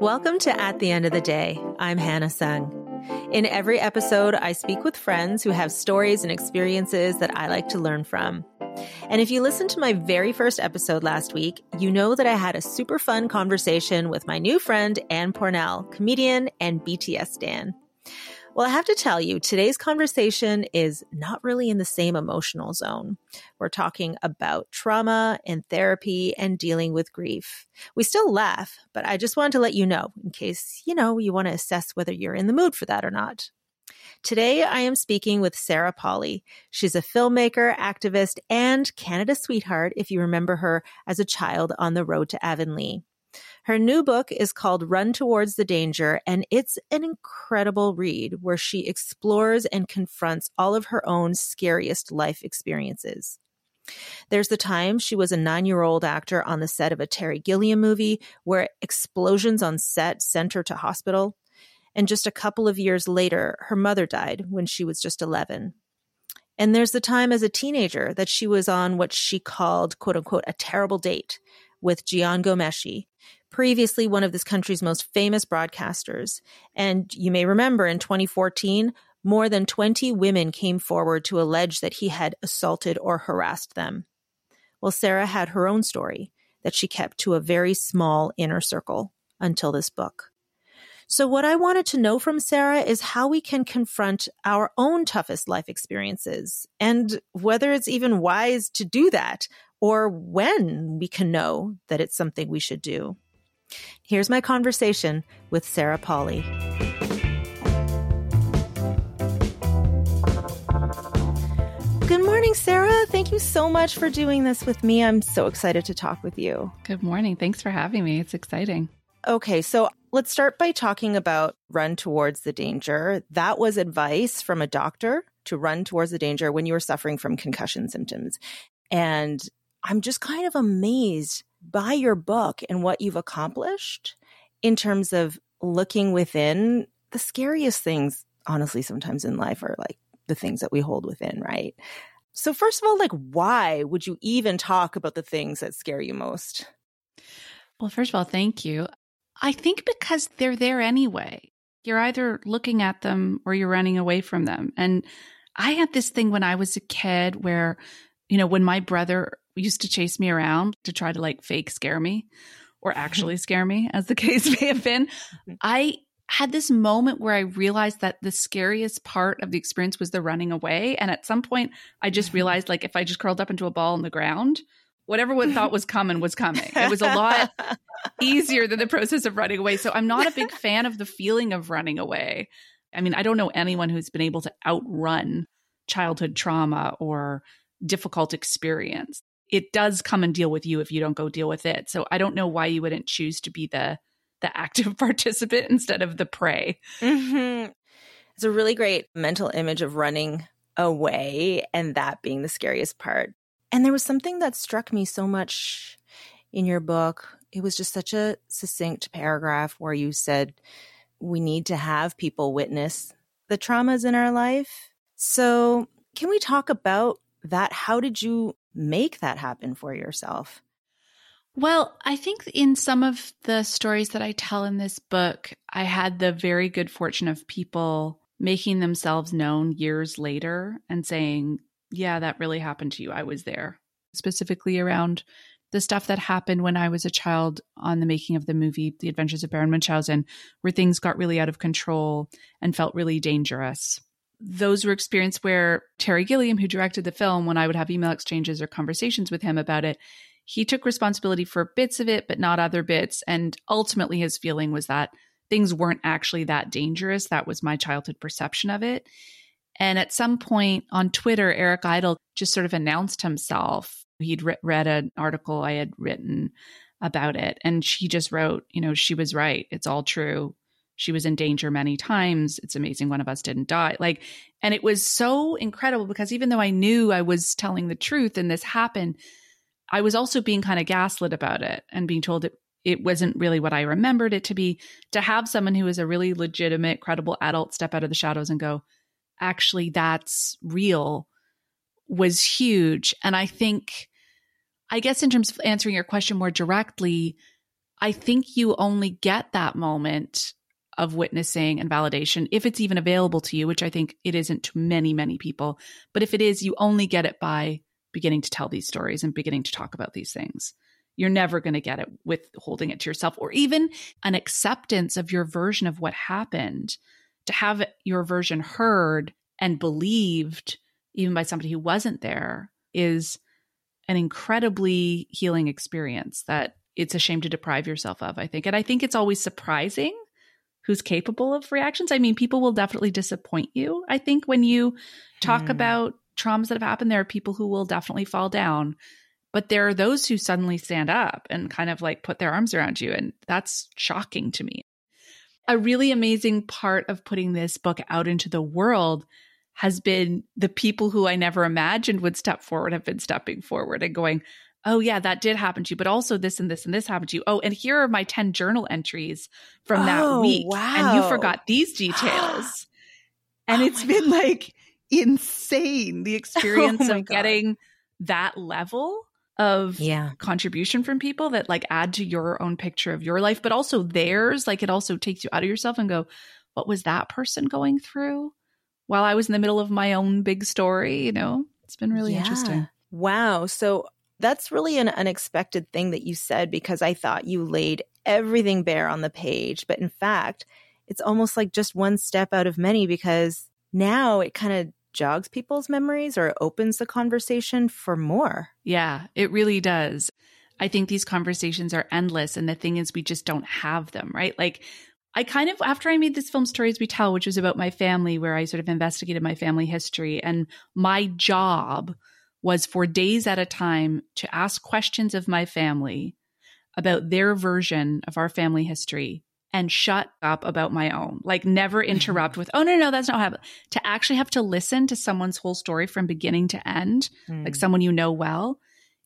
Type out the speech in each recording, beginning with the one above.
Welcome to At the End of the Day. I'm Hannah Sung. In every episode, I speak with friends who have stories and experiences that I like to learn from. And if you listened to my very first episode last week, you know that I had a super fun conversation with my new friend, Ann Pornel, comedian and BTS stan. Well, I have to tell you, today's conversation is not really in the same emotional zone. We're talking about trauma and therapy and dealing with grief. We still laugh, but I just wanted to let you know in case, you know, you want to assess whether you're in the mood for that or not. Today, I am speaking with Sarah Polley. She's a filmmaker, activist, and Canada sweetheart, if you remember her as a child on the road to Avonlea. Her new book is called Run Towards the Danger, and it's an incredible read where she explores and confronts all of her own scariest life experiences. There's the time she was a nine year old actor on the set of a Terry Gilliam movie where explosions on set sent her to hospital. And just a couple of years later, her mother died when she was just 11. And there's the time as a teenager that she was on what she called, quote unquote, a terrible date with Jian Ghomeshi, previously one of this country's most famous broadcasters. And you may remember in 2014, more than 20 women came forward to allege that he had assaulted or harassed them. Well, Sarah had her own story that she kept to a very small inner circle until this book. So, what I wanted to know from Sarah is how we can confront our own toughest life experiences and whether it's even wise to do that or when we can know that it's something we should do. Here's my conversation with Sarah Polley. Good morning, Sarah. Thank you so much for doing this with me. I'm so excited to talk with you. Good morning. Thanks for having me. It's exciting. Okay, so let's start by talking about run towards the danger. That was advice from a doctor to run towards the danger when you were suffering from concussion symptoms. And I'm just kind of amazed by your book and what you've accomplished in terms of looking within the scariest things honestly sometimes in life are like the things that we hold within right? So first of all like why would you even talk about the things that scare you most? Well first of all thank you. I think because they're there anyway. You're either looking at them or you're running away from them. And i had this thing when i was a kid where you know when my brother used to chase me around to try to like fake scare me or actually scare me, as the case may have been. Mm-hmm. I had this moment where I realized that the scariest part of the experience was the running away. And at some point, I just mm-hmm. realized like if I just curled up into a ball on the ground, whatever one thought was coming was coming. It was a lot easier than the process of running away. So I'm not a big fan of the feeling of running away. I mean, I don't know anyone who's been able to outrun childhood trauma or difficult experience it does come and deal with you if you don't go deal with it. So I don't know why you wouldn't choose to be the the active participant instead of the prey. Mm-hmm. It's a really great mental image of running away and that being the scariest part. And there was something that struck me so much in your book. It was just such a succinct paragraph where you said we need to have people witness the traumas in our life. So, can we talk about that? How did you make that happen for yourself? Well, I think in some of the stories that I tell in this book, I had the very good fortune of people making themselves known years later and saying, Yeah, that really happened to you. I was there. Specifically around the stuff that happened when I was a child on the making of the movie The Adventures of Baron Munchausen, where things got really out of control and felt really dangerous those were experiences where Terry Gilliam, who directed the film, when I would have email exchanges or conversations with him about it, he took responsibility for bits of it, but not other bits. And ultimately, his feeling was that things weren't actually that dangerous. That was my childhood perception of it. And at some point on Twitter, Eric Idle just sort of announced himself. He'd re- read an article I had written about it. And she just wrote, you know, she was right. It's all true. She was in danger many times. It's amazing one of us didn't die. Like, and it was so incredible because even though I knew I was telling the truth and this happened, I was also being kind of gaslit about it and being told it it wasn't really what I remembered it to be. To have someone who is a really legitimate, credible adult step out of the shadows and go, actually, that's real was huge. And I think, I guess, in terms of answering your question more directly, I think you only get that moment of witnessing and validation if it's even available to you, which I think it isn't to many, many people. But if it is, you only get it by beginning to tell these stories and beginning to talk about these things. You're never going to get it with holding it to yourself or even an acceptance of your version of what happened. To have your version heard and believed, even by somebody who wasn't there, is an incredibly healing experience that it's a shame to deprive yourself of, I think. And I think it's always surprising who's capable of reactions. I mean, people will definitely disappoint you. I think when you talk mm. about traumas that have happened, there are people who will definitely fall down. But there are those who suddenly stand up and kind of like put their arms around you. And that's shocking to me. A really amazing part of putting this book out into the world has been the people who I never imagined would step forward have been stepping forward and going, oh yeah that did happen to you but also this and this and this happened to you oh and here are my 10 journal entries from oh, that week wow. and you forgot these details and oh it's been God. like insane the oh experience oh of God. getting that level of yeah. contribution from people that like add to your own picture of your life but also theirs like it also takes you out of yourself and go what was that person going through while i was in the middle of my own big story you know it's been really yeah. interesting wow so that's really an unexpected thing that you said because I thought you laid everything bare on the page. But in fact, it's almost like just one step out of many because now it kind of jogs people's memories or opens the conversation for more. Yeah, it really does. I think these conversations are endless. And the thing is, we just don't have them, right? Like, I kind of, after I made this film Stories We Tell, which was about my family, where I sort of investigated my family history and my job was for days at a time to ask questions of my family about their version of our family history and shut up about my own. Like never interrupt with, oh no, no, that's not happening. To actually have to listen to someone's whole story from beginning to end, mm. like someone you know well,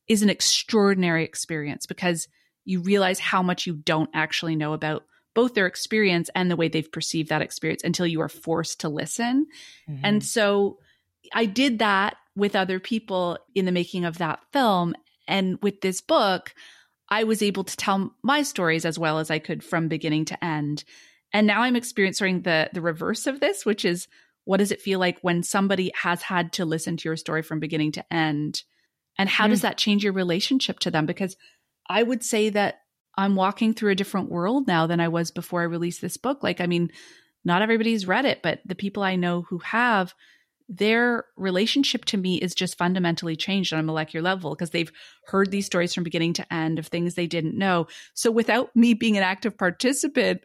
is an extraordinary experience because you realize how much you don't actually know about both their experience and the way they've perceived that experience until you are forced to listen. Mm-hmm. And so I did that with other people in the making of that film. And with this book, I was able to tell my stories as well as I could from beginning to end. And now I'm experiencing the the reverse of this, which is what does it feel like when somebody has had to listen to your story from beginning to end? And how mm. does that change your relationship to them? Because I would say that I'm walking through a different world now than I was before I released this book. Like, I mean, not everybody's read it, but the people I know who have, their relationship to me is just fundamentally changed on a molecular level because they've heard these stories from beginning to end of things they didn't know. So without me being an active participant,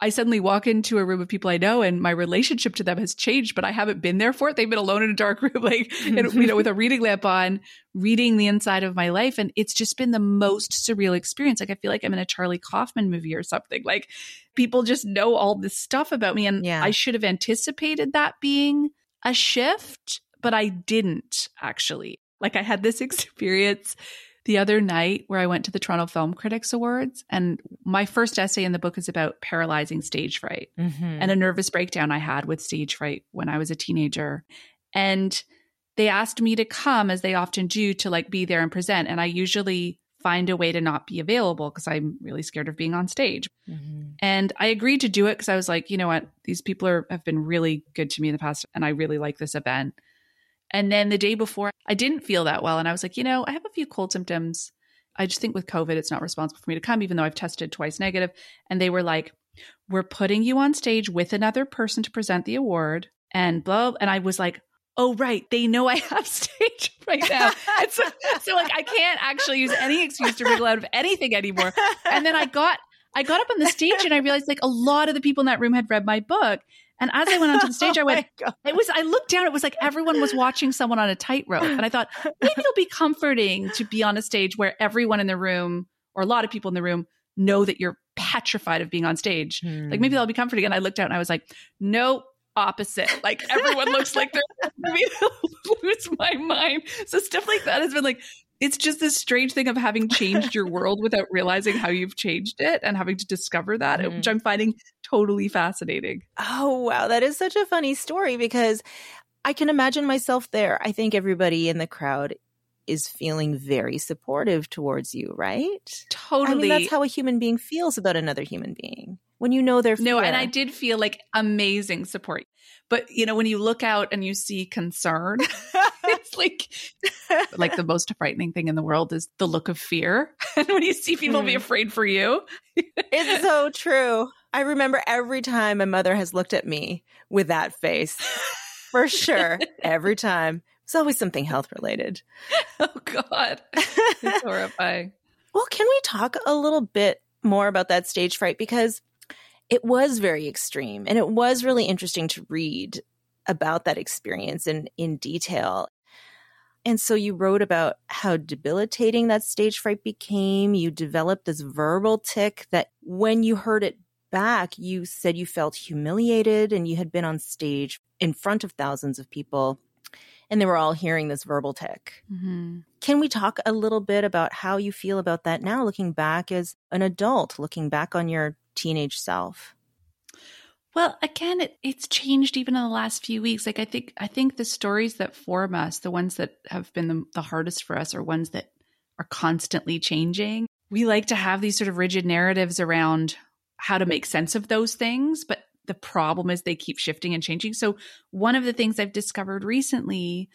I suddenly walk into a room of people I know and my relationship to them has changed, but I haven't been there for it. They've been alone in a dark room, like, and, you know, with a reading lamp on, reading the inside of my life. And it's just been the most surreal experience. Like, I feel like I'm in a Charlie Kaufman movie or something. Like, people just know all this stuff about me. And yeah. I should have anticipated that being a shift, but I didn't actually. Like I had this experience the other night where I went to the Toronto Film Critics Awards, and my first essay in the book is about paralyzing stage fright mm-hmm. and a nervous breakdown I had with stage fright when I was a teenager. And they asked me to come, as they often do, to like be there and present. And I usually find a way to not be available because I'm really scared of being on stage. Mm-hmm. And I agreed to do it because I was like, you know what, these people are have been really good to me in the past, and I really like this event. And then the day before, I didn't feel that well, and I was like, you know, I have a few cold symptoms. I just think with COVID, it's not responsible for me to come, even though I've tested twice negative. And they were like, we're putting you on stage with another person to present the award, and blah. And I was like, oh right they know i have stage right now and so, so like i can't actually use any excuse to wriggle out of anything anymore and then i got i got up on the stage and i realized like a lot of the people in that room had read my book And as I went onto the stage, I Oh went, it was, I looked down, it was like everyone was watching someone on a tightrope. And I thought, maybe it'll be comforting to be on a stage where everyone in the room, or a lot of people in the room, know that you're petrified of being on stage. Like maybe hmm. that'll be comforting. And I looked out and I was like, nope. Opposite. Like everyone looks like they're going to lose my mind. So stuff like that has been like, it's just this strange thing of having changed your world without realizing how you've changed it and having to discover that, Mhm. which I'm finding totally fascinating. Oh, wow. That is such a funny story because I can imagine myself there. I think everybody in the crowd is feeling very supportive towards you, right? Totally. I mean, that's how a human being feels about another human being when you know their fear. No, and I did feel like amazing support. But you know, when you look out and you see concern, it's like like the most frightening thing in the world is the look of fear. And when you see people be Hmm. afraid for you, it's so true. I remember every time my mother has looked at me with that face. For sure. Every time. It's always something health related. oh god, it's horrifying. Well, can we talk a little bit more about that stage fright? Because it was very extreme and it was really interesting to read about that experience in, in detail. And so you wrote about how debilitating that stage fright became. You developed this verbal tic that when you heard it back, you said you felt humiliated and you had been on stage in front of thousands of people and they were all hearing this verbal tic. Mhm. Can we talk a little bit about how you feel about that now, looking back as an adult, looking back on your teenage self? Well, again, it, it's changed even in the last few weeks. Like I think, I think the stories that form us, the ones that have been the, the hardest for us, are ones that are constantly changing. We like to have these sort of rigid narratives around how to make sense of those things, but the problem is they keep shifting and changing. So one of the things I've discovered recently,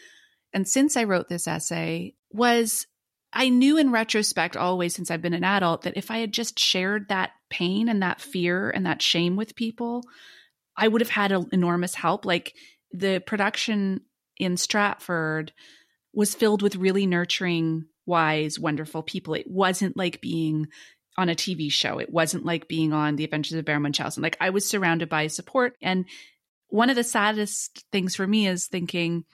and since I wrote this essay, was I knew in retrospect, always since I've been an adult, that if I had just shared that pain and that fear and that shame with people, I would have had an enormous help. Like the production in Stratford was filled with really nurturing, wise, wonderful people. It wasn't like being on a TV show. It wasn't like being on The Adventures of Baron Munchausen. Like I was surrounded by support. And one of the saddest things for me is thinking,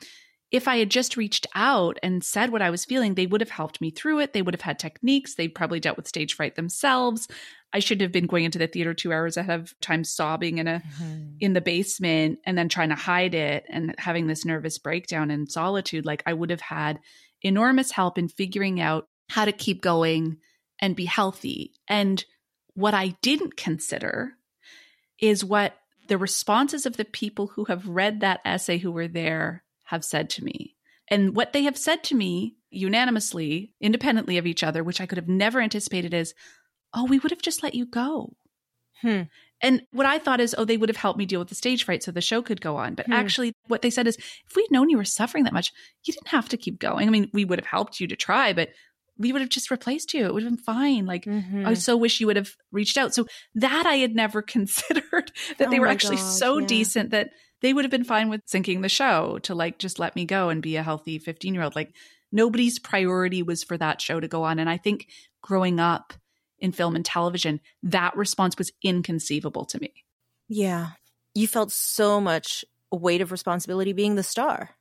if I had just reached out and said what I was feeling, they would have helped me through it. They would have had techniques. They'd probably dealt with stage fright themselves. I shouldn't have been going into the theater two hours ahead of time, sobbing in a mm-hmm. in the basement and then trying to hide it and having this nervous breakdown in solitude. Like I would have had enormous help in figuring out how to keep going and be healthy. And what I didn't consider is what the responses of the people who have read that essay who were there have said to me. And what they have said to me unanimously, independently of each other, which I could have never anticipated is, oh, we would have just let you go. Hmm. And what I thought is, oh, they would have helped me deal with the stage fright so the show could go on. But Hmm. actually, what they said is, if we'd known you were suffering that much, you didn't have to keep going. I mean, we would have helped you to try, but we would have just replaced you. It would have been fine. Like, Mm-hmm. I so wish you would have reached out. So that I had never considered that they Oh were actually God, so yeah. decent that they would have been fine with sinking the show to like just let me go and be a healthy 15 year old. Like nobody's priority was for that show to go on. And I think growing up in film and television, that response was inconceivable to me. yeah. You felt so much weight of responsibility being the star.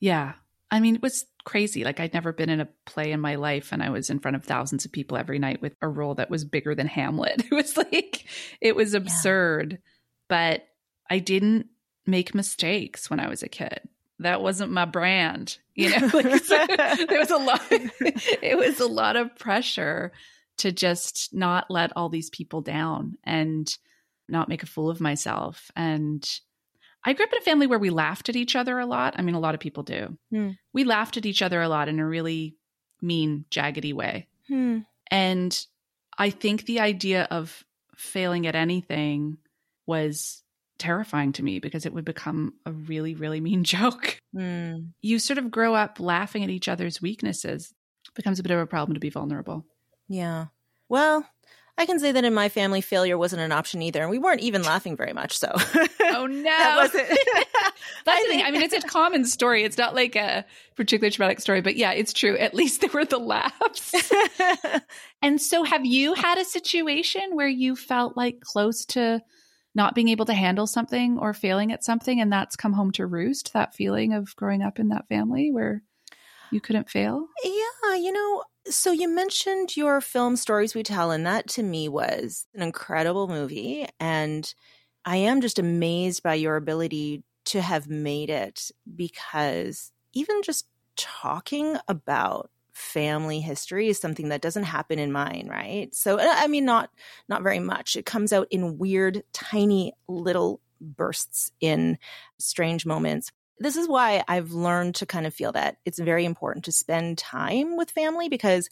Yeah. I mean, it was crazy. Like I'd never been in a play in my life and I was in front of thousands of people every night with a role that was bigger than Hamlet. It was like it was absurd. But I didn't make mistakes when I was a kid. That wasn't my brand, you know. Like, so there was a lot it was a lot of pressure to just not let all these people down and not make a fool of myself and I grew up in a family where we laughed at each other a lot. I mean, a lot of people do. Hmm. We laughed at each other a lot in a really mean, jaggedy way. Hmm. And I think the idea of failing at anything was terrifying to me because it would become a really, really mean joke. Hmm. You sort of grow up laughing at each other's weaknesses. It becomes a bit of a problem to be vulnerable. Yeah. Well, I can say that in my family, failure wasn't an option either, and we weren't even laughing very much. So, Oh no. that wasn't. That's the thing. I mean, it's a common story. It's not like a particularly traumatic story, but yeah, it's true. At least there were the laughs. and so, have you had a situation where you felt like close to not being able to handle something or failing at something and that's come home to roost that feeling of growing up in that family where you couldn't fail? Yeah, you know, so you mentioned your film Stories We Tell, and that to me was an incredible movie. And I am just amazed by your ability to have made it because even just talking about family history is something that doesn't happen in mine right? So i mean not not very much. It comes out in weird tiny little bursts in strange moments this is why I've learned to kind of feel that it's very important to spend time with family because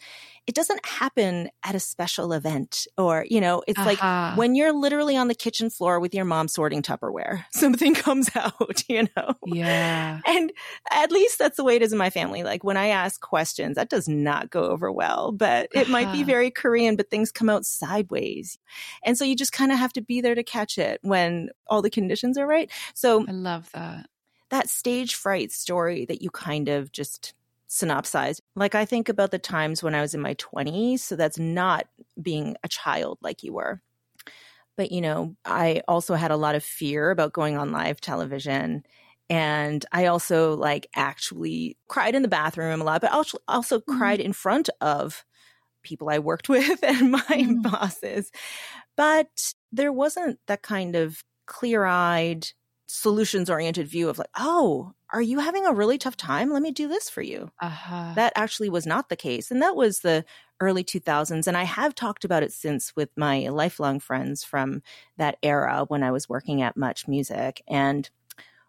it doesn't happen at a special event or, you know, it's uh-huh. like when you're literally on the kitchen floor with your mom sorting Tupperware, something comes out, you know? Yeah. And at least that's the way it is in my family. Like when I ask questions, that does not go over well, but it uh-huh. might be uh-huh. very Korean, but things come out sideways. And so you just kind of have to be there to catch it when all the conditions are right. So I love that that stage fright story that you kind of just synopsized. Like I think about the times when I was in my 20s, so that's not being a child like you were. But you know, I also had a lot of fear about going on live television and I also like actually cried in the bathroom a lot, but also also mm-hmm. cried in front of people I worked with and my mm. bosses. But there wasn't that kind of clear-eyed solutions oriented view of like, oh, are you having a really tough time? Let me do this for you. Uh-huh. That actually was not the case. And that was the early 2000s. And I have talked about it since with my lifelong friends from that era when I was working at Much Music. And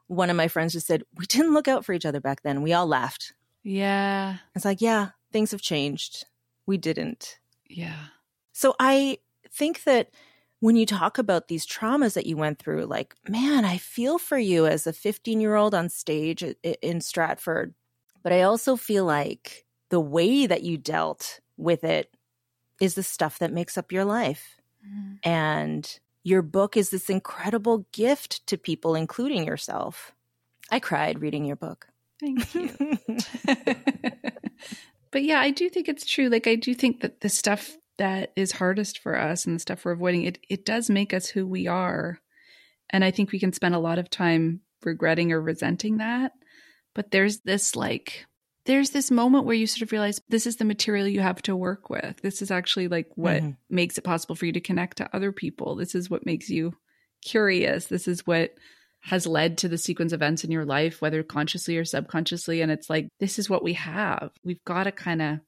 one of my friends just said, we didn't look out for each other back then. We all laughed. Yeah. It's like, yeah, things have changed. We didn't. Yeah. So I think that when you talk about these traumas that you went through, like, man, I feel for you as a 15 year old on stage in Stratford. But I also feel like the way that you dealt with it is the stuff that makes up your life. Mm. And your book is this incredible gift to people, including yourself. I cried reading your book. Thank you. but yeah, I do think it's true. Like, I do think that the stuff that is hardest for us and the stuff we're avoiding, it it does make us who we are. And I think we can spend a lot of time regretting or resenting that. But there's this like there's this moment where you sort of realize this is the material you have to work with. This is actually like what mm-hmm. makes it possible for you to connect to other people. This is what makes you curious. This is what has led to the sequence of events in your life, whether consciously or subconsciously. And it's like, this is what we have. We've got to kind of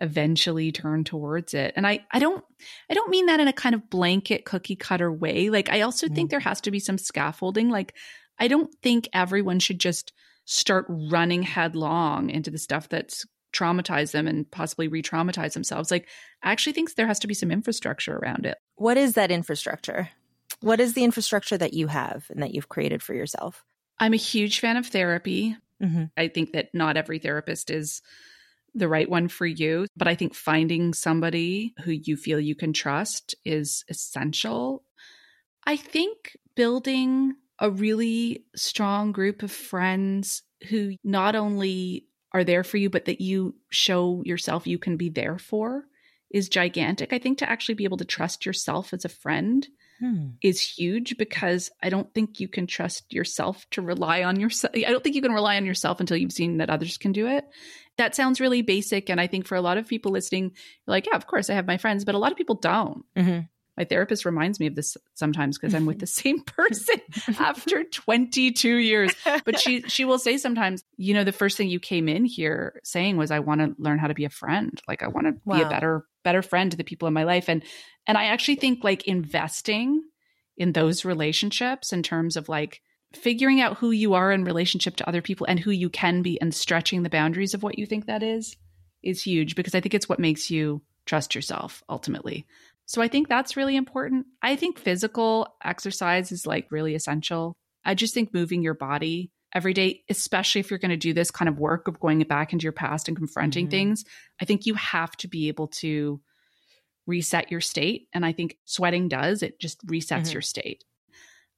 eventually turn towards it. And I, I don't, I don't mean that in a kind of blanket cookie cutter way. Like, I also mm. think there has to be some scaffolding. Like, I don't think everyone should just start running headlong into the stuff that's traumatized them and possibly re-traumatize themselves. Like, I actually think there has to be some infrastructure around it. What is that infrastructure? What is the infrastructure that you have and that you've created for yourself? I'm a huge fan of therapy. Mm-hmm. I think that not every therapist is the right one for you. But I think finding somebody who you feel you can trust is essential. I think building a really strong group of friends who not only are there for you, but that you show yourself you can be there for is gigantic. I think to actually be able to trust yourself as a friend hmm. is huge because I don't think you can trust yourself to rely on yourself. I don't think you can rely on yourself until you've seen that others can do it that sounds really basic. And I think for a lot of people listening, like, yeah, of course I have my friends, but a lot of people don't. Mm-hmm. My therapist reminds me of this sometimes because I'm with the same person after 22 years. But she she will say sometimes, you know, the first thing you came in here saying was, I want to learn how to be a friend. Like I want to wow. be a better better friend to the people in my life. And and I actually think like investing in those relationships in terms of like figuring out who you are in relationship to other people and who you can be and stretching the boundaries of what you think that is is huge because I think it's what makes you trust yourself ultimately. So I think that's really important. I think physical exercise is like really essential. I just think moving your body every day, especially if you're going to do this kind of work of going back into your past and confronting mm-hmm. things, I think you have to be able to reset your state. And I think sweating does, it just resets mm-hmm. your state.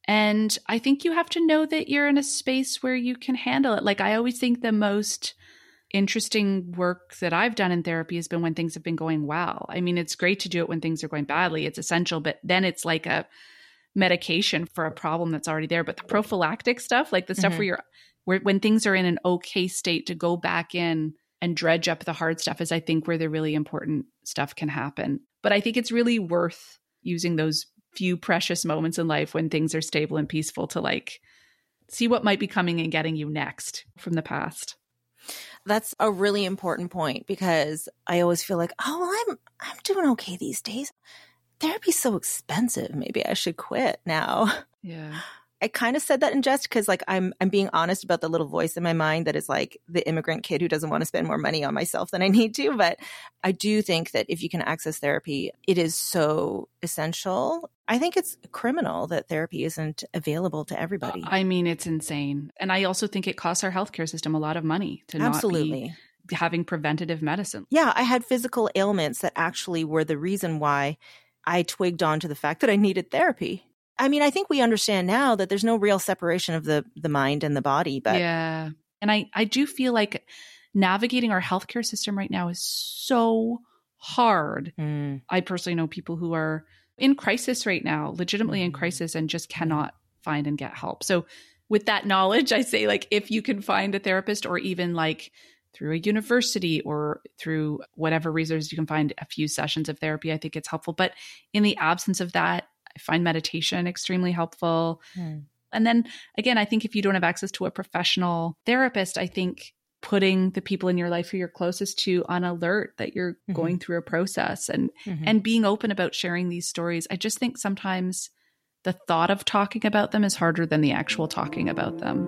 And I think you have to know that you're in a space where you can handle it. Like I always think the most interesting work that I've done in therapy has been when things have been going well. I mean, it's great to do it when things are going badly. It's essential, but then it's like a medication for a problem that's already there, but the prophylactic stuff, like the stuff Mhm. where you're where when things are in an okay state to go back in and dredge up the hard stuff is I think where the really important stuff can happen. But I think it's really worth using those few precious moments in life when things are stable and peaceful to like see what might be coming and getting you next from the past. That's a really important point because I always feel like, oh, well, I'm I'm doing okay these days. Therapy's so expensive. Maybe I should quit now. Yeah. I kind of said that in jest because like I'm I'm being honest about the little voice in my mind that is like the immigrant kid who doesn't want to spend more money on myself than I need to. But I do think that if you can access therapy, it is so essential. I think it's criminal that therapy isn't available to uh, everybody. I mean, it's insane. And I also think it costs our healthcare system a lot of money to not be having preventative medicine. Yeah, I had physical ailments that actually were the reason why I twigged on to the fact that I needed therapy. I mean, I think we understand now that there's no real separation of the the mind and the body, but yeah. And I, I do feel like navigating our healthcare system right now is so hard. Mm, I personally know people who are in crisis right now, legitimately in Mhm. crisis, and just cannot find and get help. So, with that knowledge, I say, like, if you can find a therapist or even like through a university or through whatever resources you can find a few sessions of therapy, I think it's helpful. But in the absence of that, I find meditation extremely helpful. mm. And then again, I think if you don't have access to a professional therapist, I think putting the people in your life who you're closest to on alert that you're Mhm. going through a process and Mhm. and being open about sharing these stories. I just think sometimes the thought of talking about them is harder than the actual talking about them.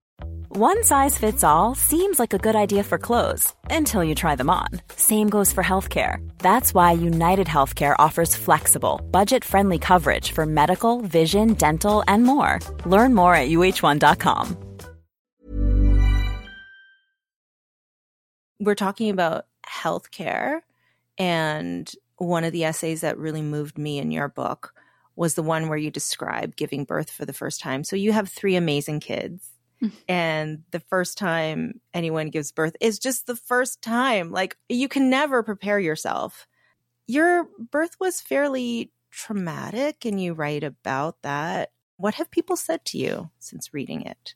One size fits all seems like a good idea for clothes until you try them on. Same goes for healthcare. That's why United Healthcare offers flexible, budget friendly coverage for medical, vision, dental, and more. Learn more at uh1.com. we're talking about healthcare and one of the essays that really moved me in your book was the one where you describe giving birth for the first time. So you have three amazing kids. And the first time anyone gives birth is just the first time. Like you can never prepare yourself. Your birth was fairly traumatic, and you write about that. What have people said to you since reading it?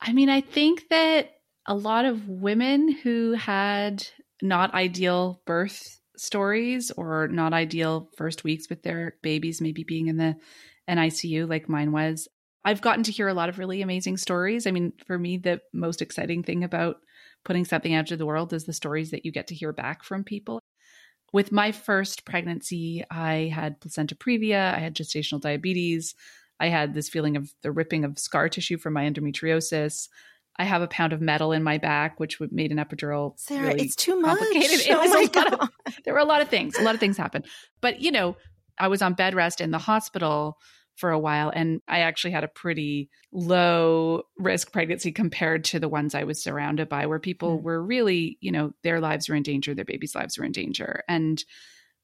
I mean, I think that a lot of women who had not ideal birth stories or not ideal first weeks with their babies, maybe being in the NICU like mine was, I've gotten to hear a lot of really amazing stories. I mean, for me, the most exciting thing about putting something out to the world is the stories that you get to hear back from people. With my first pregnancy, I had placenta previa, I had gestational diabetes, I had this feeling of the ripping of scar tissue from my endometriosis. I have a pound of metal in my back, which made an epidural. Sarah, really it's too much. complicated. It Oh was a lot of- there were a lot of things. A lot of things happened. But you know, I was on bed rest in the hospital for a while, and I actually had a pretty low risk pregnancy compared to the ones I was surrounded by, where people Hmm. were really, you know, their lives were in danger, their babies' lives were in danger, and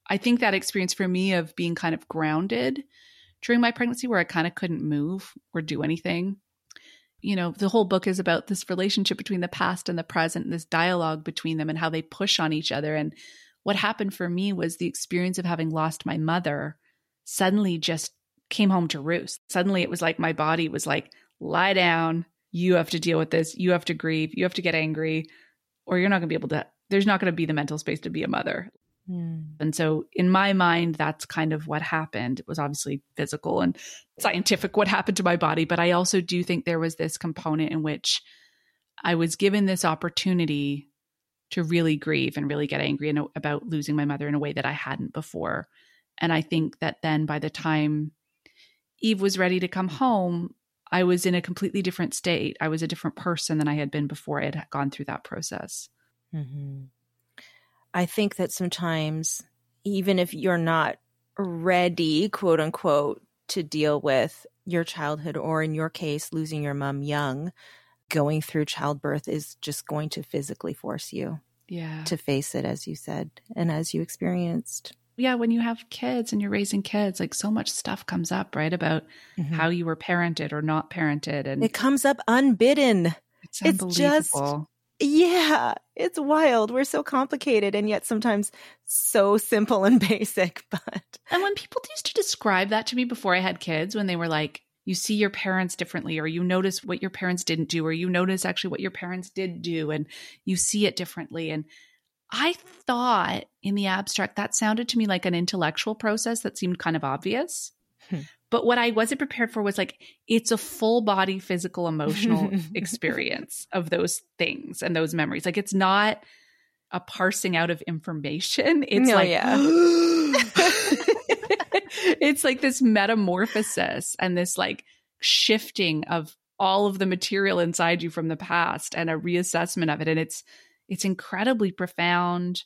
I think that experience for me of being kind of grounded during my pregnancy, where I kind of couldn't move or do anything. You know, the whole book is about this relationship between the past and the present, and this dialogue between them, and how they push on each other. And what happened for me was the experience of having lost my mother suddenly just came home to roost. Suddenly it was like my body was like, lie down. You have to deal with this. You have to grieve. You have to get angry, or you're not going to be able to, there's not going to be the mental space to be a mother. Hmm. And so, in my mind, that's kind of what happened. It was obviously physical and scientific what happened to my body. But I also do think there was this component in which I was given this opportunity to really grieve and really get angry and about losing my mother in a way that I hadn't before. And I think that then by the time Eve was ready to come home, I was in a completely different state. I was a different person than I had been before I had gone through that process. Mm-hmm. I think that sometimes, even if you're not ready, quote unquote, to deal with your childhood, or in your case, losing your mom young, going through childbirth is just going to physically force you yeah. to face it, as you said, and as you experienced. Yeah, when you have kids and you're raising kids, like so much stuff comes up, right? About mm-hmm. how you were parented or not parented. And it comes up unbidden. It's unbelievable. It's just, yeah, it's wild. We're so complicated and yet sometimes so simple and basic. But and when people used to describe that to me before I had kids, when they were like, you see your parents differently, or you notice what your parents didn't do, or you notice actually what your parents did do, and you see it differently. And I thought in the abstract that sounded to me like an intellectual process that seemed kind of obvious. Hmm. But what I wasn't prepared for was like, it's a full body physical, emotional experience of those things and those memories. Like, it's not a parsing out of information. It's no, like, yeah. it's like this metamorphosis and this like shifting of all of the material inside you from the past and a reassessment of it. And it's, it's incredibly profound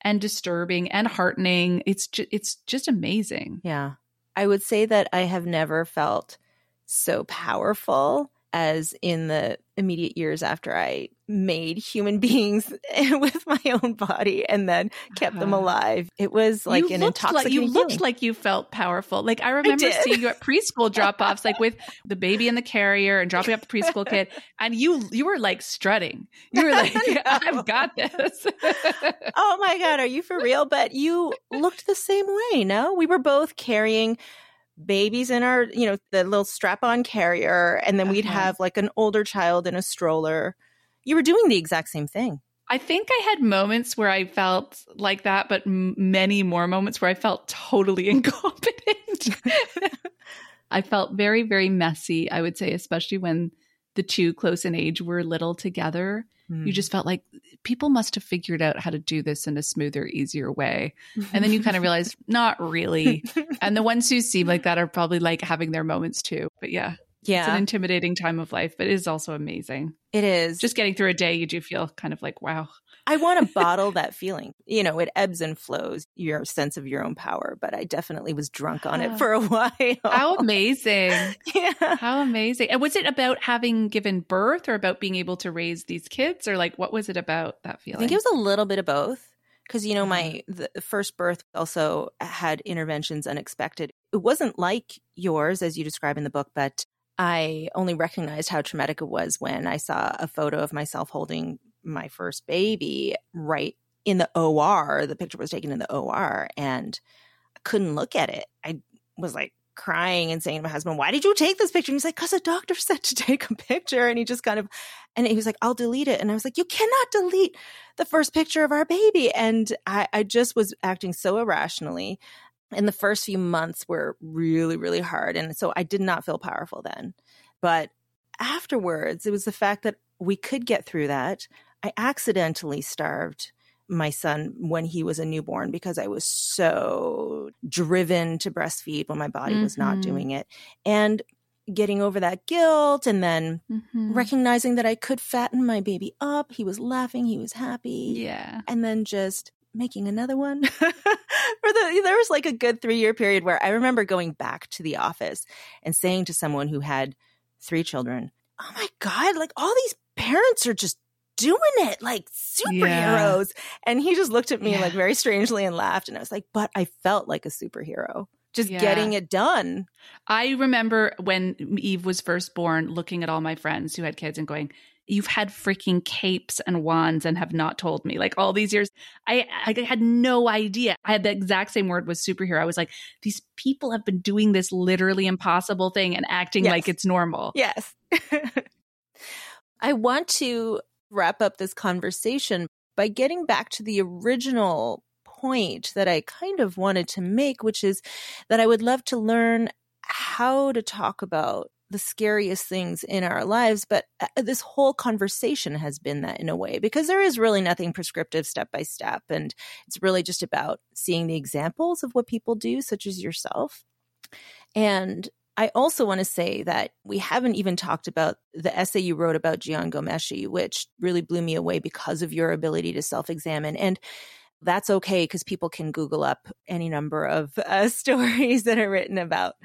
and disturbing and heartening. It's just, it's just amazing. Yeah. I would say that I have never felt so powerful as in the immediate years after I made human beings with my own body and then kept uh, them uh-huh. alive. It was like an intoxicating. Like, you looked like you felt powerful. Like I remember I seeing you at preschool drop offs, like with the baby in the carrier and dropping off the preschool kid, and you you were like strutting. You were like, "I've got this." oh my god, are you for real? But you looked the same way. No, we were both carrying babies in our, you know, the little strap on carrier, and then we'd uh-huh. have like an older child in a stroller. You were doing the exact same thing. I think I had moments where I felt like that, but m- many more moments where I felt totally incompetent. I felt very, very messy, I would say, especially when the two close in age were little together. Mm. You just felt like people must have figured out how to do this in a smoother, easier way. And then you kind of realize, not really. And the ones who seem like that are probably like having their moments too. But yeah. Yeah. It's an intimidating time of life, but it is also amazing. It is. Just getting through a day, you do feel kind of like, wow. I want to bottle that feeling. You know, it ebbs and flows, your sense of your own power, but I definitely was drunk on it for a while. How amazing. yeah. How amazing. And was it about having given birth or about being able to raise these kids or like what was it about that feeling? I think it was a little bit of both because you know my mm-hmm. the first birth also had interventions unexpected it wasn't like yours as you describe in the book but i only recognized how traumatic it was when i saw a photo of myself holding my first baby right in the OR. The picture was taken in the OR and I couldn't look at it. I was like crying and saying to my husband, Why did you take this picture? And he's like, Because the doctor said to take a picture. And he just kind of, and he was like, I'll delete it. And I was like, You cannot delete the first picture of our baby. And I, I just was acting so irrationally. And the first few months were really, really hard. And so I did not feel powerful then. But afterwards, it was the fact that we could get through that. I accidentally starved my son when he was a newborn because I was so driven to breastfeed when my body mm-hmm. was not mm-hmm. doing it. And getting over that guilt and then mm-hmm. recognizing that I could fatten my baby up. He was laughing, he was happy. Yeah. And then just making another one. For the there was like a good 3 year period where I remember going back to the office and saying to someone who had three children, "Oh my god, like all these parents are just doing it like superheroes. Yeah. And he just looked at me yeah. like very strangely and laughed. And I was like, but I felt like a superhero just yeah. getting it done. I remember when Eve was first born, looking at all my friends who had kids and going, You've had freaking capes and wands and have not told me. Like all these years, I, I had no idea. I had the exact same word with superhero. I was like, these people have been doing this literally impossible thing and acting yes. like it's normal. Yes. I want to wrap up this conversation by getting back to the original point that I kind of wanted to make, which is that I would love to learn how to talk about the scariest things in our lives. But uh, this whole conversation has been that in a way, because there is really nothing prescriptive step by step. And it's really just about seeing the examples of what people do, such as yourself. And I also want to say that we haven't even talked about the essay you wrote about Jian Ghomeshi, which really blew me away because of your ability to self examine. And that's okay because people can Google up any number of uh, stories that are written about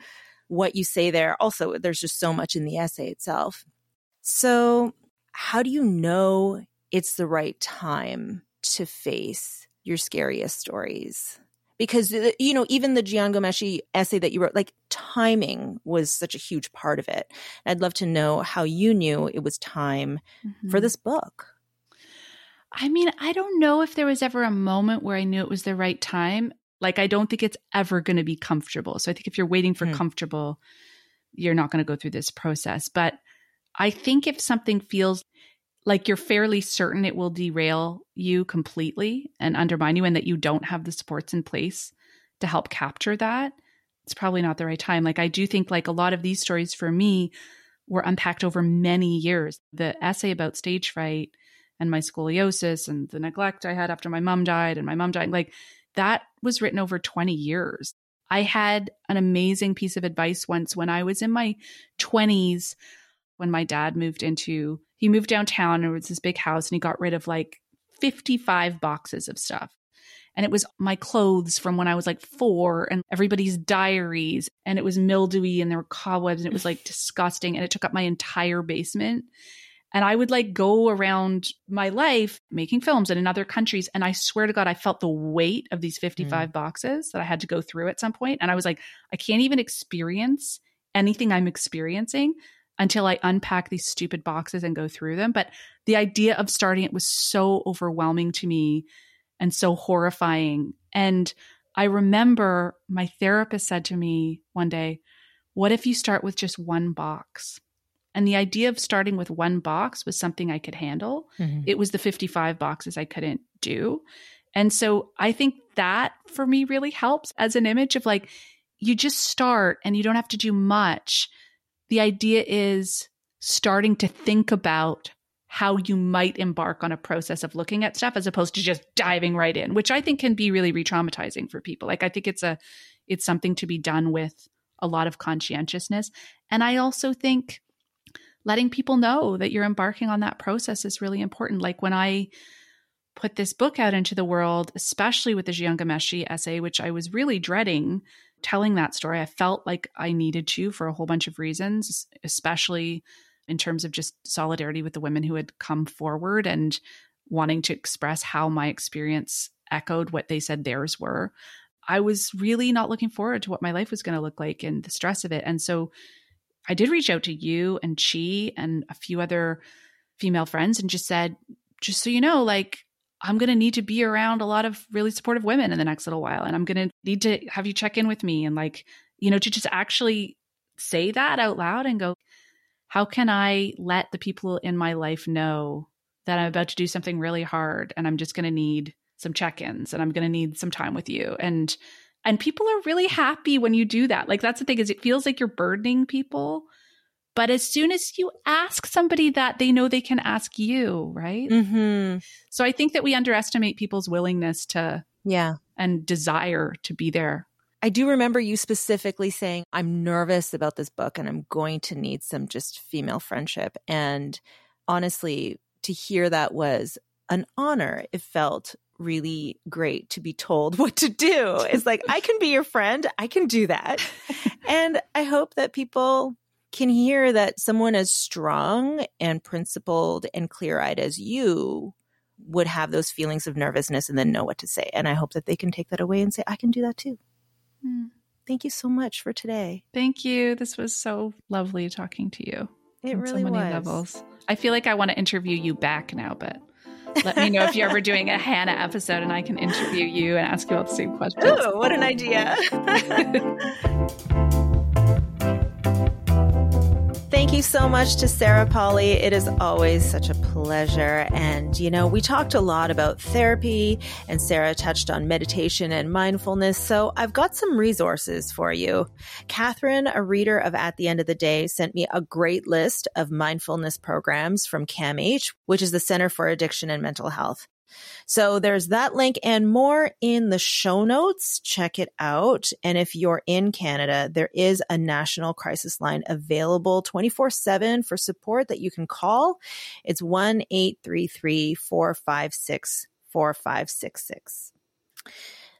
what you say there. Also, there's just so much in the essay itself. So, how do you know it's the right time to face your scariest stories? Because you know even the Jian Ghomeshi essay that you wrote like timing was such a huge part of it. I'd love to know how you knew it was time mm-hmm. for this book. I mean i don't know if there was ever a moment where i knew it was the right time. Like i don't think it's ever going to be comfortable. So i think if you're waiting for mm. comfortable you're not going to go through this process. But i think if something feels like you're fairly certain it will derail you completely and undermine you and that you don't have the supports in place to help capture that it's probably not the right time. Like i do think like a lot of these stories for me were unpacked over many years. The essay about stage fright and my scoliosis and the neglect i had after my mom died and my mom died like that was written over 20 years. I had an amazing piece of advice once when i was in my 20s when my dad moved into he moved downtown and it was this big house and he got rid of like 55 boxes of stuff. And it was my clothes from when I was like four and everybody's diaries. And it was mildewy and there were cobwebs and it was like disgusting. And it took up my entire basement. And I would like go around my life making films and in other countries. And I swear to God, I felt the weight of these 55 mm. boxes that I had to go through at some point. And I was like, I can't even experience anything I'm experiencing until I unpack these stupid boxes and go through them. But the idea of starting it was so overwhelming to me and so horrifying. And I remember my therapist said to me one day, What if you start with just one box? And the idea of starting with one box was something I could handle. Mm-hmm. It was the 55 boxes I couldn't do. And so I think that for me really helps as an image of like, you just start and you don't have to do much the idea is starting to think about how you might embark on a process of looking at stuff as opposed to just diving right in, which I think can be really re-traumatizing for people. Like I think it's a it's something to be done with a lot of conscientiousness. And I also think letting people know that you're embarking on that process is really important. Like when I put this book out into the world, especially with the Jian Ghomeshi essay, which I was really dreading telling that story. I felt like I needed to for a whole bunch of reasons, especially in terms of just solidarity with the women who had come forward and wanting to express how my experience echoed what they said theirs were. I was really not looking forward to what my life was going to look like and the stress of it. And so I did reach out to you and Chi and a few other female friends and just said, just so you know, like I'm going to need to be around a lot of really supportive women in the next little while. And I'm going to need to have you check in with me and, like, you know, to just actually say that out loud and go, how can I let the people in my life know that I'm about to do something really hard and I'm just going to need some check-ins and I'm going to need some time with you and and people are really happy when you do that. Like that's the thing is it feels like you're burdening people but as soon as you ask somebody that, they know they can ask you, right? Mm-hmm. So I think that we underestimate people's willingness to, yeah, and desire to be there. I do remember you specifically saying, I'm nervous about this book and I'm going to need some just female friendship. And honestly, to hear that was an honor. It felt really great to be told what to do. It's like, I can be your friend. I can do that. and I hope that people can hear that someone as strong and principled and clear eyed as you would have those feelings of nervousness and then know what to say. And I hope that they can take that away and say, I can do that too. Mm. Thank you so much for today. Thank you. This was so lovely talking to you. It really so many was. levels. I feel like I want to interview you back now, but let me know if you're ever doing a Hannah episode and I can interview you and ask you all the same questions. Oh, what an idea. you so much to Sarah Polley. It is always such a pleasure. And, you know, we talked a lot about therapy, and Sarah touched on meditation and mindfulness. So I've got some resources for you. Catherine, a reader of At the End of the Day, sent me a great list of mindfulness programs from CAMH, which is the Center for Addiction and Mental Health. So there's that link and more in the show notes. Check it out. And if you're in Canada, there is a national crisis line available 24 7 for support that you can call. It's 1 833 456 4566.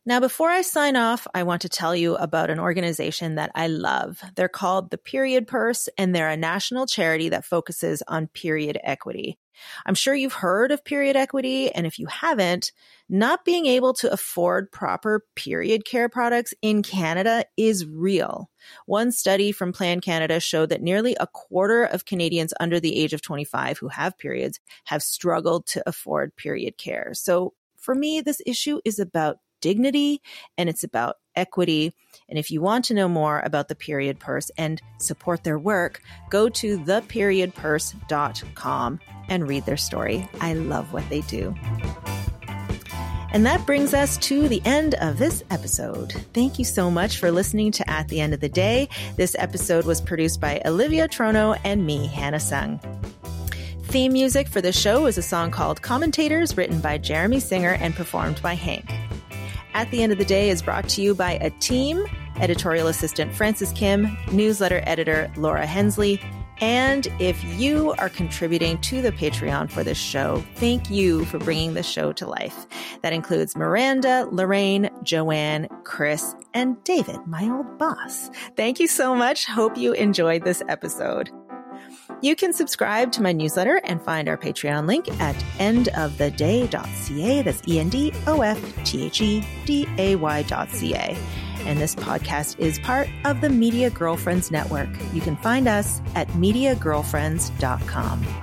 Now, before I sign off, I want to tell you about an organization that I love. They're called the Period Purse, and they're a national charity that focuses on period equity. I'm sure you've heard of period equity, and if you haven't, not being able to afford proper period care products in Canada is real. One study from Plan Canada showed that nearly a quarter of Canadians under the age of 25 who have periods have struggled to afford period care. So for me, this issue is about dignity and it's about equity. And if you want to know more about the Period Purse and support their work, go to theperiodpurse.com and read their story. I love what they do. And that brings us to the end of this episode. Thank you so much for listening to At the End of the Day. This episode was produced by Olivia Trono and me, Hannah Sung. Theme music for the show is a song called Commentators, written by Jeremy Singer and performed by Hank. At the End of the Day is brought to you by a team editorial assistant Francis Kim, newsletter editor Laura Hensley. And if you are contributing to the Patreon for this show, thank you for bringing the show to life. That includes Miranda, Lorraine, Joanne, Chris, and David, my old boss. Thank you so much. Hope you enjoyed this episode. You can subscribe to my newsletter and find our Patreon link at endoftheday.ca. That's E N D O F T H E D A Y.ca. And this podcast is part of the Media Girlfriends Network. You can find us at MediaGirlfriends.com.